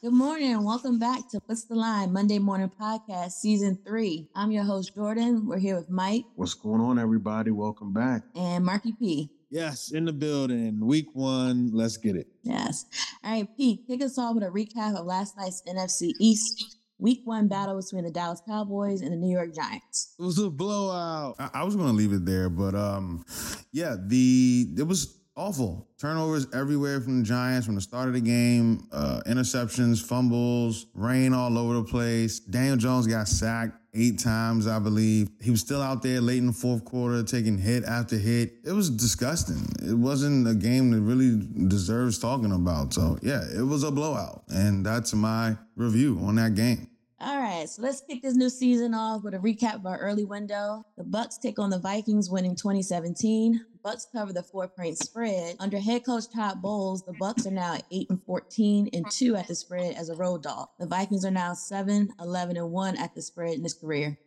Good morning and welcome back to What's the Line Monday Morning Podcast, Season 3. I'm your host, Jordan. We're here with Mike. What's going on, everybody? Welcome back. And Marky P. Yes, in the building. Week one. Let's get it. Yes. All right, Pete, kick us off with a recap of last night's NFC East week one battle between the Dallas Cowboys and the New York Giants. It was a blowout. I, I was going to leave it there, but um, yeah, the it was awful. Turnovers everywhere from the Giants from the start of the game, uh, interceptions, fumbles, rain all over the place. Daniel Jones got sacked eight times, I believe. He was still out there late in the fourth quarter, taking hit after hit. It was disgusting. It wasn't a game that really deserves talking about. So, yeah, it was a blowout. And that's my review on that game. All right, so let's kick this new season off with a recap of our early window. The Bucks take on the Vikings, winning 2017. Bucks cover the four-point spread. Under head coach Todd Bowles, the Bucks are now 8 and 14 and 2 at the spread as a road dog. The Vikings are now 7, 11 and 1 at the spread in his career.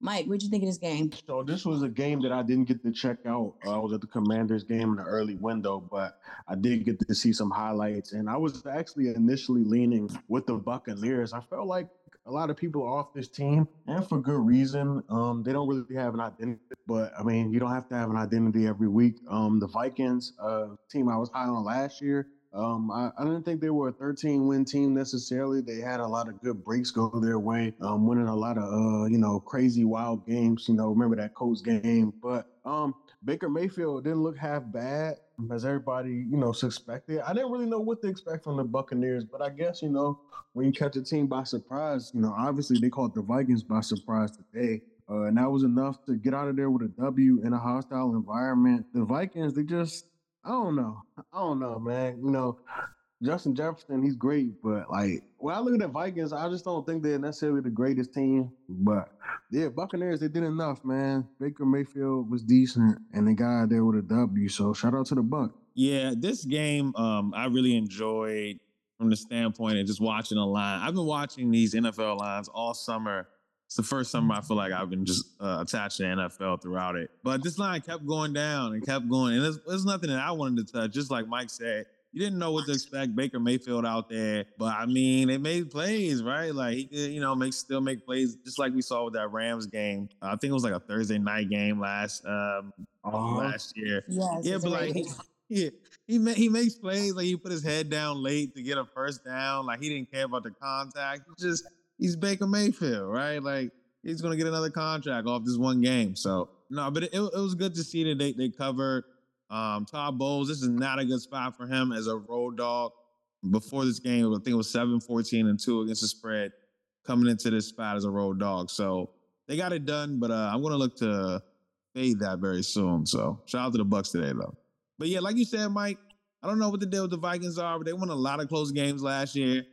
Mike, what'd you think of this game? So this was a game that I didn't get to check out. Uh, I was at the Commanders game in the early window, but I did get to see some highlights, and I was actually initially leaning with the Buccaneers. I felt like a lot of people are off this team, and for good reason. Um, they don't really have an identity, but I mean, you don't have to have an identity every week. Um, the Vikings, uh, team I was high on last year, um, I, I, didn't think they were a 13 win team necessarily. They had a lot of good breaks go their way, um, winning a lot of uh, you know crazy wild games. You know, remember that Colts game, but um, Baker Mayfield didn't look half bad as everybody you know suspected. I didn't really know what to expect from the Buccaneers, but I guess you know when you catch a team by surprise, you know obviously they caught the Vikings by surprise today. Uh, and that was enough to get out of there with a W in a hostile environment. The Vikings, they just I don't know. I don't know, man. You know, Justin Jefferson, he's great, but like when I look at the Vikings, I just don't think they're necessarily the greatest team. But yeah, Buccaneers, they did enough, man. Baker Mayfield was decent, and they got there with a W. So shout out to the Buck. Yeah, this game, um, I really enjoyed from the standpoint of just watching a line. I've been watching these NFL lines all summer it's the first summer I feel like I've been just uh, attached to NFL throughout it. But this line kept going down and kept going. And there's, there's nothing that I wanted to touch. Just like Mike said, you didn't know what to expect. Baker Mayfield out there, but I mean, they made plays, right? Like he could, you know, make still make plays, just like we saw with that Rams game. Uh, I think it was like a Thursday night game last um uh-huh. last year. Yes, yeah, but like he, yeah, he ma- he makes plays like he put his head down late to get a first down. Like he didn't care about the contact. He just he's Baker Mayfield, right? Like he's going to get another contract off this one game. So no, but it, it, was good to see that they they covered. Um, Todd Bowles, this is not a good spot for him as a road dog. Before this game, I think it was 7 14 and 2 against the spread coming into this spot as a road dog. So they got it done, but uh, I'm going to look to fade that very soon. So shout out to the Bucks today, though. But yeah, like you said, Mike, I don't know what the deal with the Vikings are, but they won a lot of close games last year.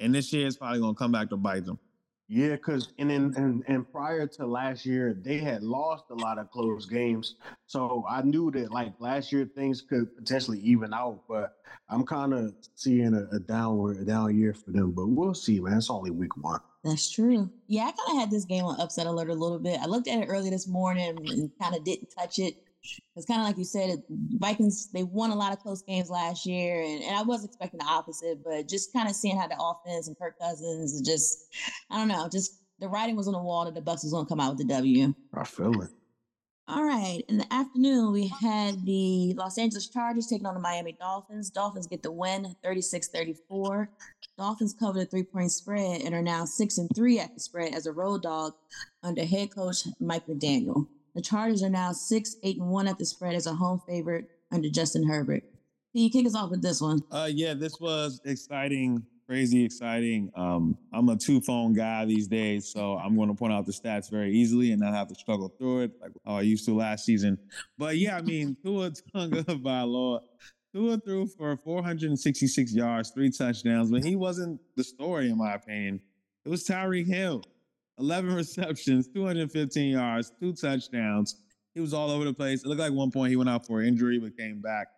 And this year is probably going to come back to bite them. Yeah, because and, in, and and prior to last year, they had lost a lot of close games. So I knew that like last year things could potentially even out, but I'm kind of seeing a, a downward a down year for them. But we'll see, man. It's only week one. That's true. Yeah, I kind of had this game on upset alert a little bit. I looked at it early this morning and kind of didn't touch it it's kind of like you said, Vikings, they won a lot of close games last year, and, and I was expecting the opposite, but just kind of seeing how the offense and Kirk Cousins, just, I don't know, just the writing was on the wall that the Bucks was going to come out with the W. I feel it. All right. In the afternoon, we had the Los Angeles Chargers taking on the Miami Dolphins. Dolphins get the win 36 34. Dolphins cover the three point spread and are now 6 and 3 at the spread as a road dog under head coach Mike McDaniel. The Chargers are now six, eight, and one at the spread as a home favorite under Justin Herbert. Can you kick us off with this one? Uh, yeah, this was exciting, crazy exciting. Um, I'm a two phone guy these days, so I'm going to point out the stats very easily and not have to struggle through it like how I used to last season. But yeah, I mean, Tua Tonga by Lord. Tua threw for 466 yards, three touchdowns, but he wasn't the story in my opinion. It was Tyreek Hill. 11 receptions, 215 yards, two touchdowns. He was all over the place. It looked like one point he went out for injury, but came back.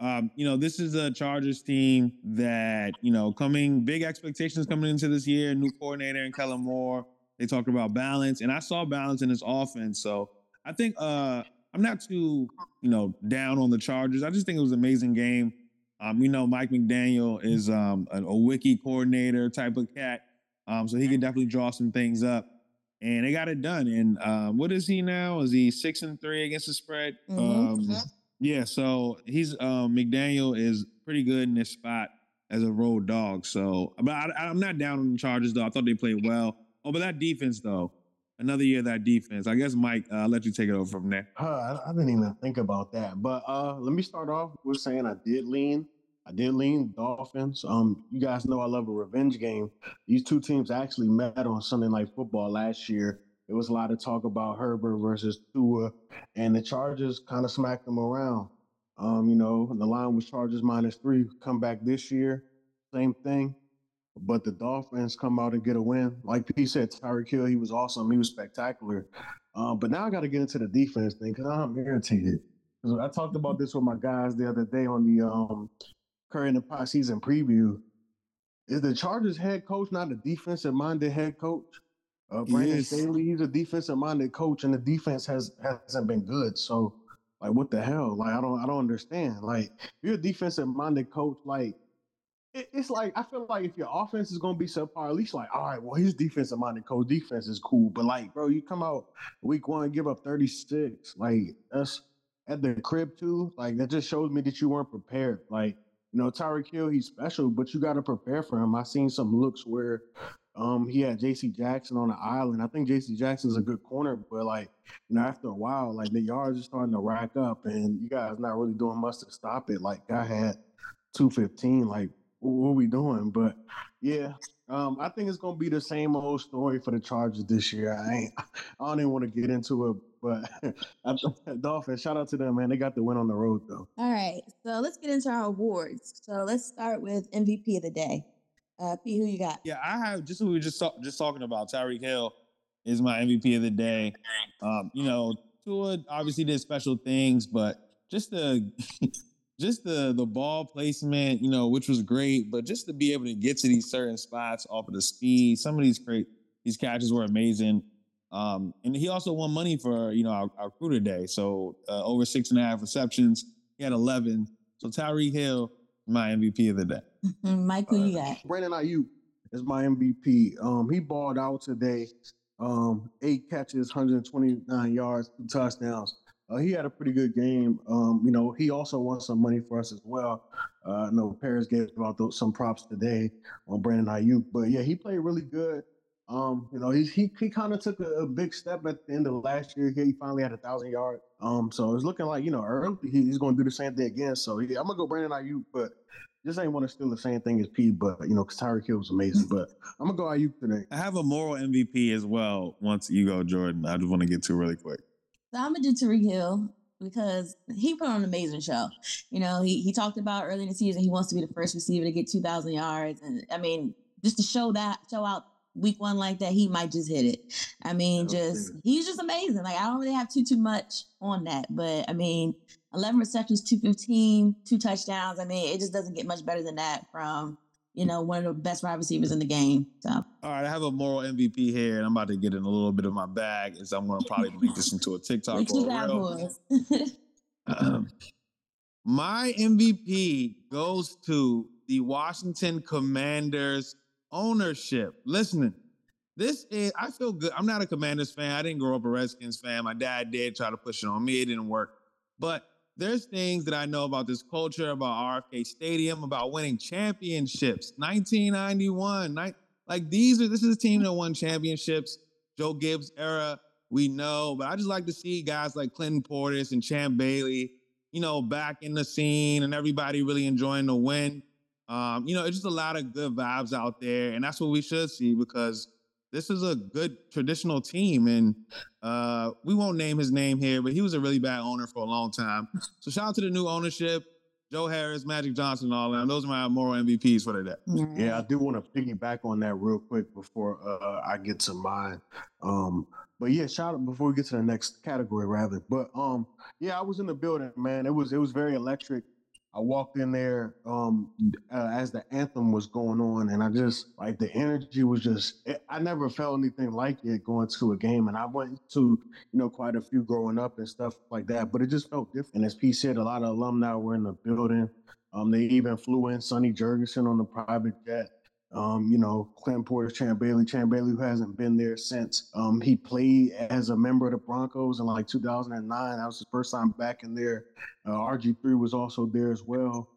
Um, you know, this is a Chargers team that, you know, coming big expectations coming into this year, new coordinator and Kellen Moore. They talked about balance, and I saw balance in this offense. So I think uh I'm not too, you know, down on the Chargers. I just think it was an amazing game. Um, you know, Mike McDaniel is um, a wiki coordinator type of cat, um, so he could definitely draw some things up. And they got it done. And uh, what is he now? Is he six and three against the spread? Mhm. Um, yeah, so he's um, McDaniel is pretty good in this spot as a road dog. So, but I, I'm not down on the Chargers though. I thought they played well. Oh, but that defense though, another year of that defense. I guess Mike, uh, I'll let you take it over from there. Huh, I, I didn't even think about that. But uh let me start off with saying I did lean. I did lean Dolphins. Um, you guys know I love a revenge game. These two teams actually met on Sunday Night Football last year. There was a lot of talk about Herbert versus Tua, and the Chargers kind of smacked them around. Um, you know, the line was Chargers minus three. Come back this year, same thing. But the Dolphins come out and get a win. Like P said, Tyreek Hill, he was awesome. He was spectacular. Uh, but now I got to get into the defense thing because I'm irritated. I talked about this with my guys the other day on the um, Curry and the Pie season preview. Is the Chargers head coach not a defensive minded head coach? Uh, Brandon is. Staley, he's a defensive minded coach, and the defense has hasn't been good. So, like, what the hell? Like, I don't I don't understand. Like, if you're a defensive minded coach, like it, it's like I feel like if your offense is gonna be subpar, at least like, all right, well, his defensive minded coach defense is cool. But like, bro, you come out week one, give up 36. Like, that's at the crib too. Like, that just shows me that you weren't prepared. Like, you know, Tyreek Hill, he's special, but you gotta prepare for him. I seen some looks where um he had JC Jackson on the island. I think JC Jackson's a good corner, but like, you know, after a while, like the yards are starting to rack up and you guys not really doing much to stop it. Like I had 215, like what are we doing? But yeah, um, I think it's gonna be the same old story for the Chargers this year. I ain't, I don't even want to get into it, but I, Dolphins, shout out to them, man. They got the win on the road though. All right, so let's get into our awards. So let's start with MVP of the day. Uh, P, who you got? Yeah, I have just what we were just talk, just talking about. Tyreek Hill is my MVP of the day. Um, you know, Tua obviously did special things, but just the just the the ball placement, you know, which was great, but just to be able to get to these certain spots off of the speed, some of these great these catches were amazing. Um, and he also won money for you know our, our crew today. So uh, over six and a half receptions, he had eleven. So Tyreek Hill, my MVP of the day. Mike, who you got? Brandon Aiyuk is my MVP. Um, he balled out today. Um, eight catches, 129 yards, two touchdowns. Uh, he had a pretty good game. Um, you know, he also won some money for us as well. Uh, I know Paris gave out those, some props today on Brandon Aiyuk, but yeah, he played really good. Um, you know, he he, he kind of took a, a big step at the end of last year. He finally had a thousand yards. Um, so it's looking like you know early he- he's going to do the same thing again. So yeah, I'm gonna go Brandon Aiyuk, but just ain't want to steal the same thing as P. But you know, because Tyreek Hill was amazing. But I'm gonna go Aiyuk today. I have a moral MVP as well. Once you go, Jordan, I just want to get to really quick. So I'm gonna do Tyreek Hill because he put on an amazing show. You know, he he talked about early in the season he wants to be the first receiver to get 2,000 yards, and I mean, just to show that show out week one like that, he might just hit it. I mean, just he's just amazing. Like I don't really have too too much on that, but I mean, 11 receptions, 215, two touchdowns. I mean, it just doesn't get much better than that from you know one of the best wide receivers in the game. So All right, I have a moral MVP here, and I'm about to get in a little bit of my bag, as I'm going to probably make this into a TikTok or a got reel. for us? Um, my MVP goes to the Washington Commanders ownership. Listening, this is, I feel good. I'm not a Commanders fan. I didn't grow up a Redskins fan. My dad did try to push it on me. It didn't work. But there's things that I know about this culture, about RFK Stadium, about winning championships. 1991, ni- like these are, this is a team that won championships. Joe Gibbs era, we know, but I just like to see guys like Clinton Portis and Champ Bailey, you know, back in the scene and everybody really enjoying the win. Um, you know, it's just a lot of good vibes out there, and that's what we should see because this is a good traditional team. And uh, we won't name his name here, but he was a really bad owner for a long time. So shout out to the new ownership, Joe Harris, Magic Johnson, and all them. Those are my moral MVPs for the day. Yeah, I do want to piggyback on that real quick before uh, I get to mine. Um, but yeah, shout out before we get to the next category, rather. But um, yeah, I was in the building, man. It was it was very electric. I walked in there um, uh, as the anthem was going on, and I just like the energy was just. It, I never felt anything like it going to a game, and I went to you know quite a few growing up and stuff like that. But it just felt different. And as P said, a lot of alumni were in the building. Um, they even flew in Sonny Jurgensen on the private jet. Um, you know, Clint Portis, Champ Bailey, Champ Bailey, who hasn't been there since. Um, he played as a member of the Broncos in like 2009. That was his first time back in there. Uh, RG3 was also there as well.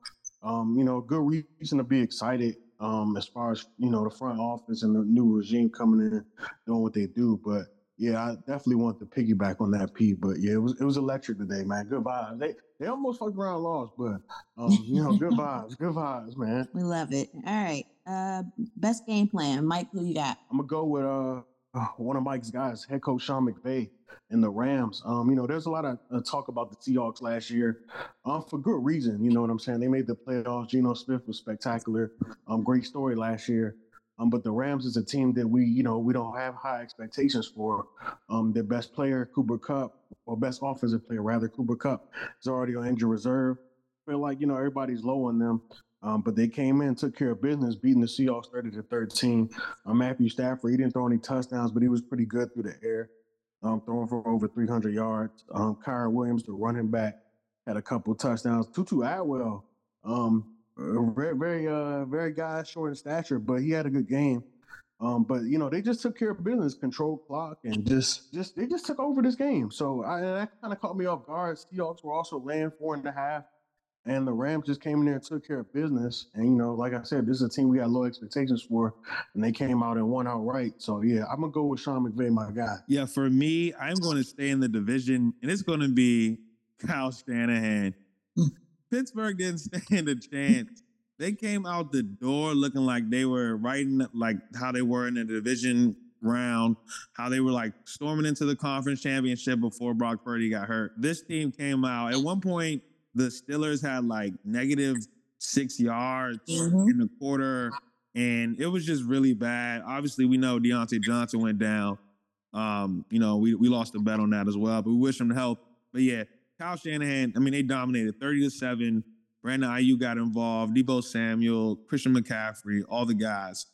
Um, you know, good reason to be excited um, as far as, you know, the front office and the new regime coming in, doing what they do. But yeah, I definitely want to piggyback on that P. But yeah, it was it was electric today, man. Good vibes. They they almost fucked around lost, but um, you know, good vibes, good vibes, man. We love it. All right. Uh best game plan. Mike, who you got? I'm gonna go with uh one of Mike's guys, head coach Sean McVay and the Rams. Um, you know, there's a lot of uh, talk about the Seahawks last year, um, for good reason. You know what I'm saying? They made the playoffs. Geno Smith was spectacular. Um, great story last year. Um, but the Rams is a team that we, you know, we don't have high expectations for. Um, their best player, Cooper Kupp, or best offensive player rather, Cooper Kupp, is already on injury reserve. Feel like you know everybody's low on them. Um, but they came in, took care of business, beating the Seahawks 30 to 13. Uh, Matthew Stafford, he didn't throw any touchdowns, but he was pretty good through the air, um, throwing for over 300 yards. Um, Kyren Williams, the running back, had a couple touchdowns. Tutu Atwell, um, very, very, uh, very guy short in stature, but he had a good game. Um, but you know, they just took care of business, control clock, and just, just they just took over this game. So I, that kind of caught me off guard. Seahawks were also laying four and a half. And the Rams just came in there and took care of business. And, you know, like I said, this is a team we got low expectations for, and they came out and won outright. So, yeah, I'm going to go with Sean McVay, my guy. Yeah, for me, I'm going to stay in the division, and it's going to be Kyle Shanahan. Pittsburgh didn't stand a chance. They came out the door looking like they were writing, like how they were in the division round, how they were like storming into the conference championship before Brock Purdy got hurt. This team came out at one point the Steelers had like negative six yards Mhm. in the quarter, and it was just really bad. Obviously, we know Diontae Johnson went down. Um, you know, we we lost a bet on that as well, but we wish him health. But yeah, Kyle Shanahan, I mean, they dominated 30 to 7. Brandon Aiyuk got involved, Deebo Samuel, Christian McCaffrey, all the guys.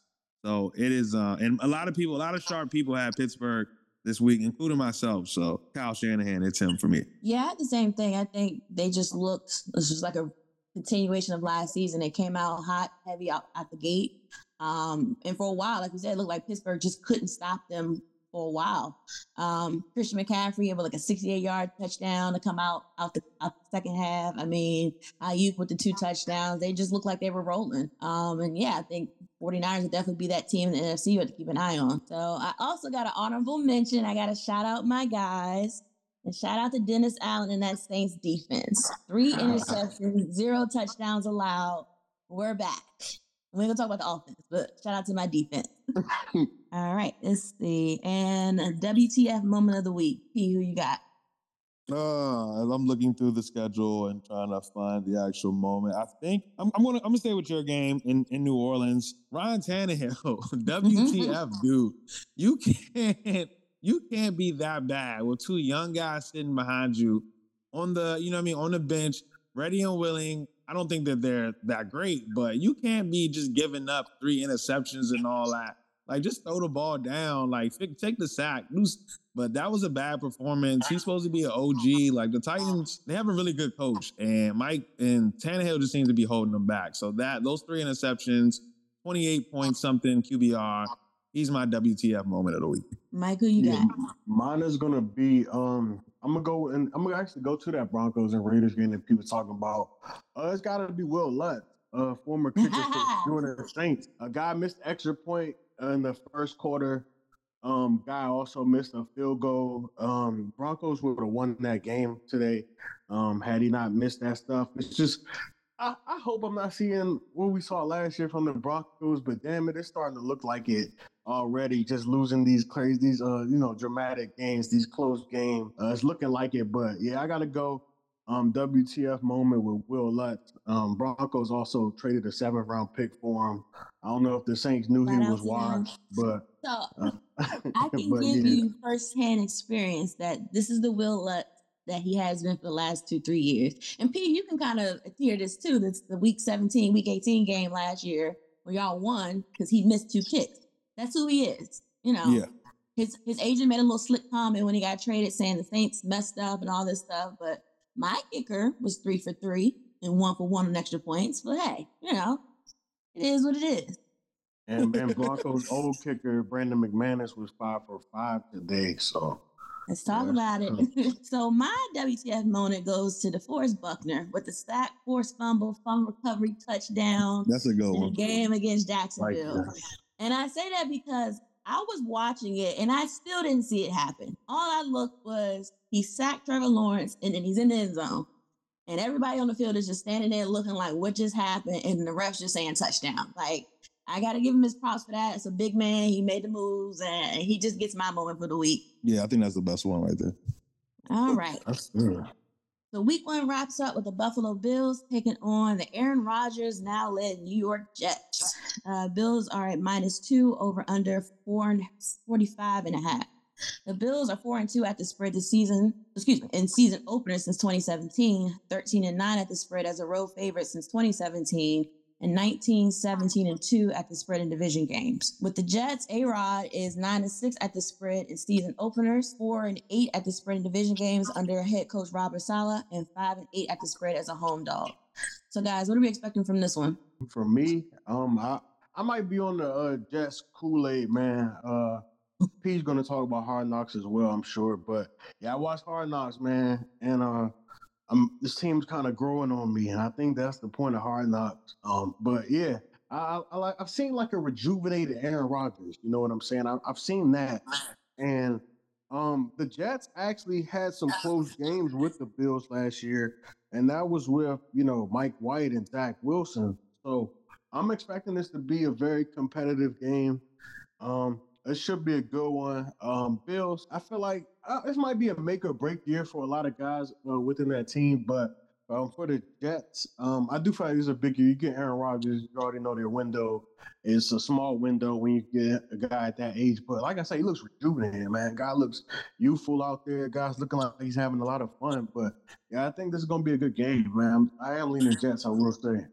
So it is uh and a lot of people, a lot of sharp people had Pittsburgh this week, including myself. So Kyle Shanahan, it's him for me. Yeah, I had the same thing. I think they just looked. This was like a continuation of last season. They came out hot, heavy out at the gate, um, and for a while, like we said, it looked like Pittsburgh just couldn't stop them for a while. Um, Christian McCaffrey with like a 68 yard touchdown to come out out the, out the second half. I mean, Aiyuk with the two touchdowns. They just looked like they were rolling. Um, and yeah, I think 49ers would definitely be that team in the NFC you have to keep an eye on. So I also got an honorable mention. I got to shout out my guys. And shout out to Dennis Allen and that Saints defense. Three interceptions, zero touchdowns allowed. We're back. We're gonna talk about the offense, but shout out to my defense. All right, let's see. And a WTF moment of the week. P, who you got? Uh, I'm looking through the schedule and trying to find the actual moment, I think I'm, I'm gonna I'm gonna stay with your game in, in New Orleans. Ryan Tannehill, WTF, dude, you can't you can't be that bad with two young guys sitting behind you on the you know what I mean on the bench, ready and willing. I don't think that they're that great, but you can't be just giving up three interceptions and all that. Like, just throw the ball down. Like, fi- take the sack. But that was a bad performance. He's supposed to be an OG. Like the Titans, they have a really good coach, and Mike and Tannehill just seems to be holding them back. So that those three interceptions, twenty-eight point something QBR. He's my WTF moment of the week. Michael, who you Yeah, got? Mine is gonna be um I'm gonna go and I'm gonna actually go to that Broncos and Raiders game that people talking about. Uh it's gotta be Wil Lutz, uh former kicker for doing the Saints. A guy missed extra point in the first quarter. Um guy also missed a field goal. Um Broncos would have won that game today. Um had he not missed that stuff. It's just I, I hope I'm not seeing what we saw last year from the Broncos, but damn it, it's starting to look like it already. Just losing these crazy, these uh, you know, dramatic games, these close games. Uh, it's looking like it, but yeah, I gotta go. Um, WTF moment with Wil Lutz. Um, Broncos also traded a seventh round pick for him. I don't know if the Saints knew he Shout was washed, but So uh, I can but give yeah. you firsthand experience that this is the Wil Lutz that he has been for the last two, three years. And P, you can kind of hear this too. That's the week 17, week 18 game last year where y'all won because he missed two kicks. That's who he is. You know, Yeah. his his agent made a little slick comment when he got traded saying the Saints messed up and all this stuff. But my kicker was three for three. and one for one on extra points. But hey, you know, it is what it is. And, and Broncos old kicker Brandon McManus was five for five today. So Let's talk Yeah. about it. so my WTF moment goes to the DeForest Buckner with the sack, forced fumble, fumble recovery, touchdown That's a good one. game against Jacksonville. that. And I say that because I was watching it and I still didn't see it happen. All I looked was he sacked Trevor Lawrence and then he's in the end zone. And everybody on the field is just standing there looking like what just happened, and the refs just saying touchdown. Like I gotta give him his props for that. It's a big man. He made the moves, and he just gets my moment for the week. Yeah, I think that's the best one right there. All right. That's good. So week one wraps up with the Buffalo Bills taking on the Aaron Rodgers now led New York Jets. Uh, Bills are at minus two over under four and 45 and a half. The Bills are four and two at the spread this season, excuse me, in season opener since 2017, 13 and nine at the spread as a road favorite since 2017, and 19, 17 and two at the spread in division games. With the Jets, A Rod is nine and six at the spread in season openers, four and eight at the spread in division games under head coach Robert Saleh, and five and eight at the spread as a home dog. So, guys, what are we expecting from this one? For me, um, I I might be on the uh, Jets Kool Aid man. Uh, P's gonna talk about Hard Knocks as well, I'm sure. But yeah, I watched Hard Knocks, man, and uh, um, this team's kind of growing on me, and I think that's the point of Hard Knocks. Um, but yeah, I, I, I've seen like a rejuvenated Aaron Rodgers. You know what I'm saying? I, I've seen that, and um, the Jets actually had some close games with the Bills last year, and that was with you know Mike White and Zach Wilson. So I'm expecting this to be a very competitive game. Um, it should be a good one. Um, Bills, I feel like uh, this might be a make or break year for a lot of guys uh, within that team, but um, for the Jets, um, I do feel like this is a big year. You get Aaron Rodgers, you already know their window is a small window when you get a guy at that age. But like I say, he looks rejuvenated, man. Guy looks youthful out there. Guy's looking like he's having a lot of fun. But yeah, I think this is gonna be a good game, man. I am leaning Jets. I will say.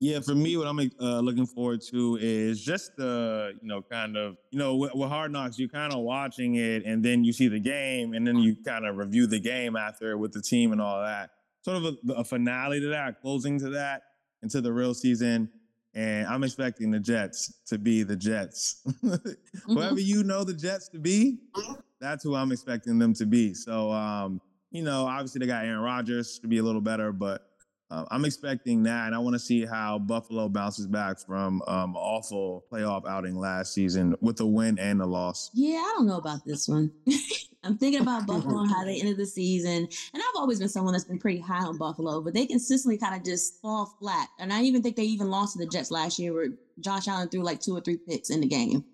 Yeah, for me, what I'm uh, looking forward to is just the, you know, kind of, you know, with, with Hard Knocks, you're kind of watching it and then you see the game and then you kind of review the game after with the team and all that. Sort of a, a finale to that, closing to that, into the real season. And I'm expecting the Jets to be the Jets. Whoever you know the Jets to be, that's who I'm expecting them to be. So, um, you know, obviously they got Aaron Rodgers to be a little better, but uh, I'm expecting that, and I want to see how Buffalo bounces back from um, awful playoff outing last season with a win and a loss. Yeah, I don't know about this one. I'm thinking about Buffalo and how they ended the season. And I've always been someone that's been pretty high on Buffalo, but they consistently kind of just fall flat. And I even think they even lost to the Jets last year where Josh Allen threw like two or three picks in the game.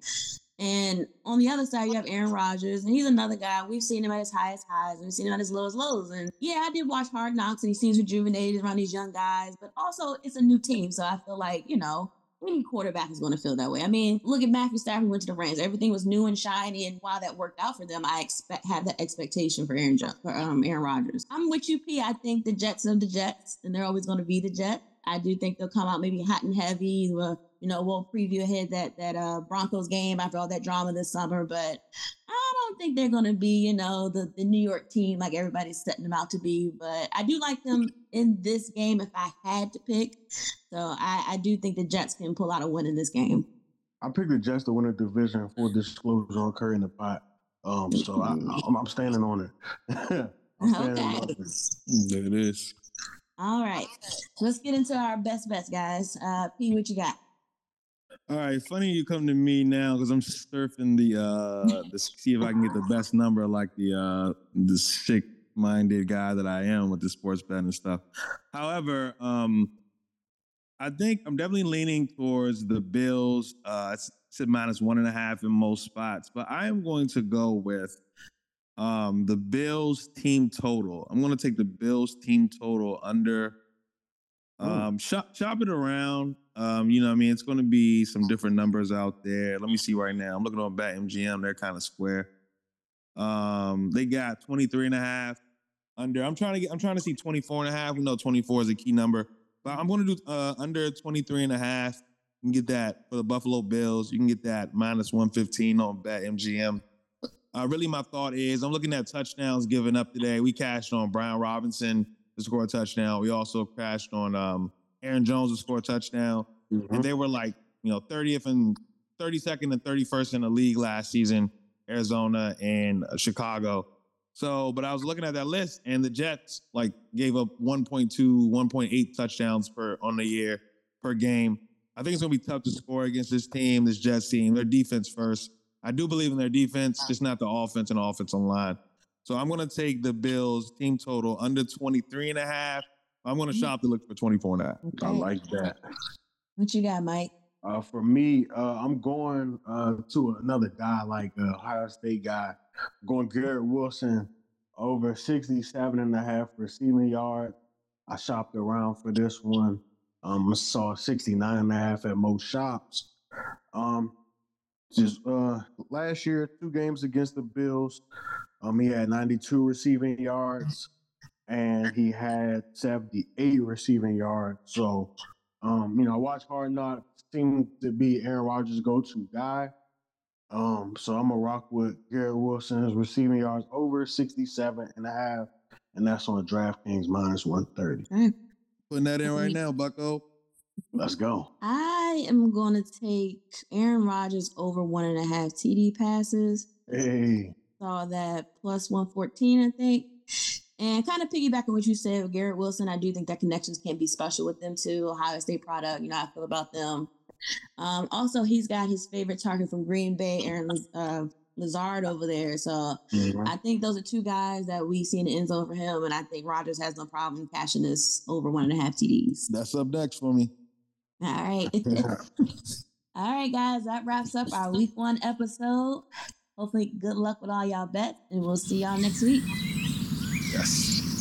And on the other side, you have Aaron Rodgers, and he's another guy. We've seen him at his highest highs, and we've seen him at his lowest lows. And yeah, I did watch Hard Knocks, and he seems rejuvenated around these young guys. But also, it's a new team, so I feel like you know any quarterback is going to feel that way. I mean, look at Matthew Stafford went to the Rams. Everything was new and shiny, and while that worked out for them, I expect had that expectation for Aaron jo- for um, Aaron Rodgers. I'm with you, P. I think the Jets are the Jets, and they're always going to be the Jets. I do think they'll come out maybe hot and heavy. Well, you know, we'll preview ahead that that uh, Broncos game after all that drama this summer, but I don't think they're going to be, you know, the the New York team like everybody's setting them out to be. But I do like them in this game if I had to pick. So I, I do think the Jets can pull out a win in this game. I picked the Jets to win the division for disclosure on Curry in the pot. Um, so I, I'm, I'm standing on it. I'm standing Okay. on it. There it is. All right, let's get into our best bets, guys. Uh, P, what you got? All right, funny you come to me now because I'm surfing the uh to see if I can get the best number like the uh the sick minded guy that I am with the sports bet and stuff. However, um I think I'm definitely leaning towards the Bills. Uh it's, it's at minus one and a half in most spots, but I am going to go with um the Bills team total. I'm gonna take the Bills team total under um, shop shop it around. Um, you know, I mean, it's going to be some different numbers out there. Let me see right now. I'm looking on BetMGM. They're kind of square. Um, they got 23 and a half under. I'm trying to get. I'm trying to see 24 and a half. We know 24 is a key number, but I'm going to do uh, under 23 and a half. You can get that for the Buffalo Bills. You can get that minus 115 on BetMGM. Uh, really, my thought is I'm looking at touchdowns given up today. We cashed on Brian Robinson to score a touchdown. We also cashed on um, Aaron Jones to score a touchdown. Mhm. And they were like, you know, 30th and 32nd and 31st in the league last season, Arizona and uh, Chicago. So, but I was looking at that list and the Jets like gave up 1.2, 1.8 touchdowns per on the year per game. I think it's gonna be tough to score against this team, this Jets team. Their defense first. I do believe in their defense, just not the offense and offense online. So I'm gonna take the Bills team total under 23 and a half. I'm gonna shop to look for 24 and a half. I like that. What you got, Mike? Uh, for me, uh, I'm going uh, to another guy like uh, Ohio State guy. going Garrett Wilson over 67 and a half receiving yards. I shopped around for this one. Um, I saw 69 and a half at most shops. Um, just uh, last year, two games against the Bills, um, he had 92 receiving yards and he had 78 receiving yards. So, um, you know, I watch Hard Knocks seem to be Aaron Rodgers' go-to guy. Um, so I'm gonna rock with Garrett Wilson's receiving yards over 67 and a half, and that's on DraftKings minus 130. All right. Putting that in right now, Bucko. Let's go. I am going to take Aaron Rodgers over one and a half TD passes. Hey, Saw that plus 114, I think. And kind of piggybacking what you said with Garrett Wilson, I do think that connections can be special with them too. Ohio State product, you know how I feel about them. Um, also, he's got his favorite target from Green Bay, Aaron uh, Lazard over there. So Mhm. I think those are two guys that we see in the end zone for him. And I think Rodgers has no problem cashing this over one and a half TDs. That's up next for me. All right. All right, guys, that wraps up our week one episode. Hopefully, good luck with all y'all bets, and we'll see y'all next week. Yes.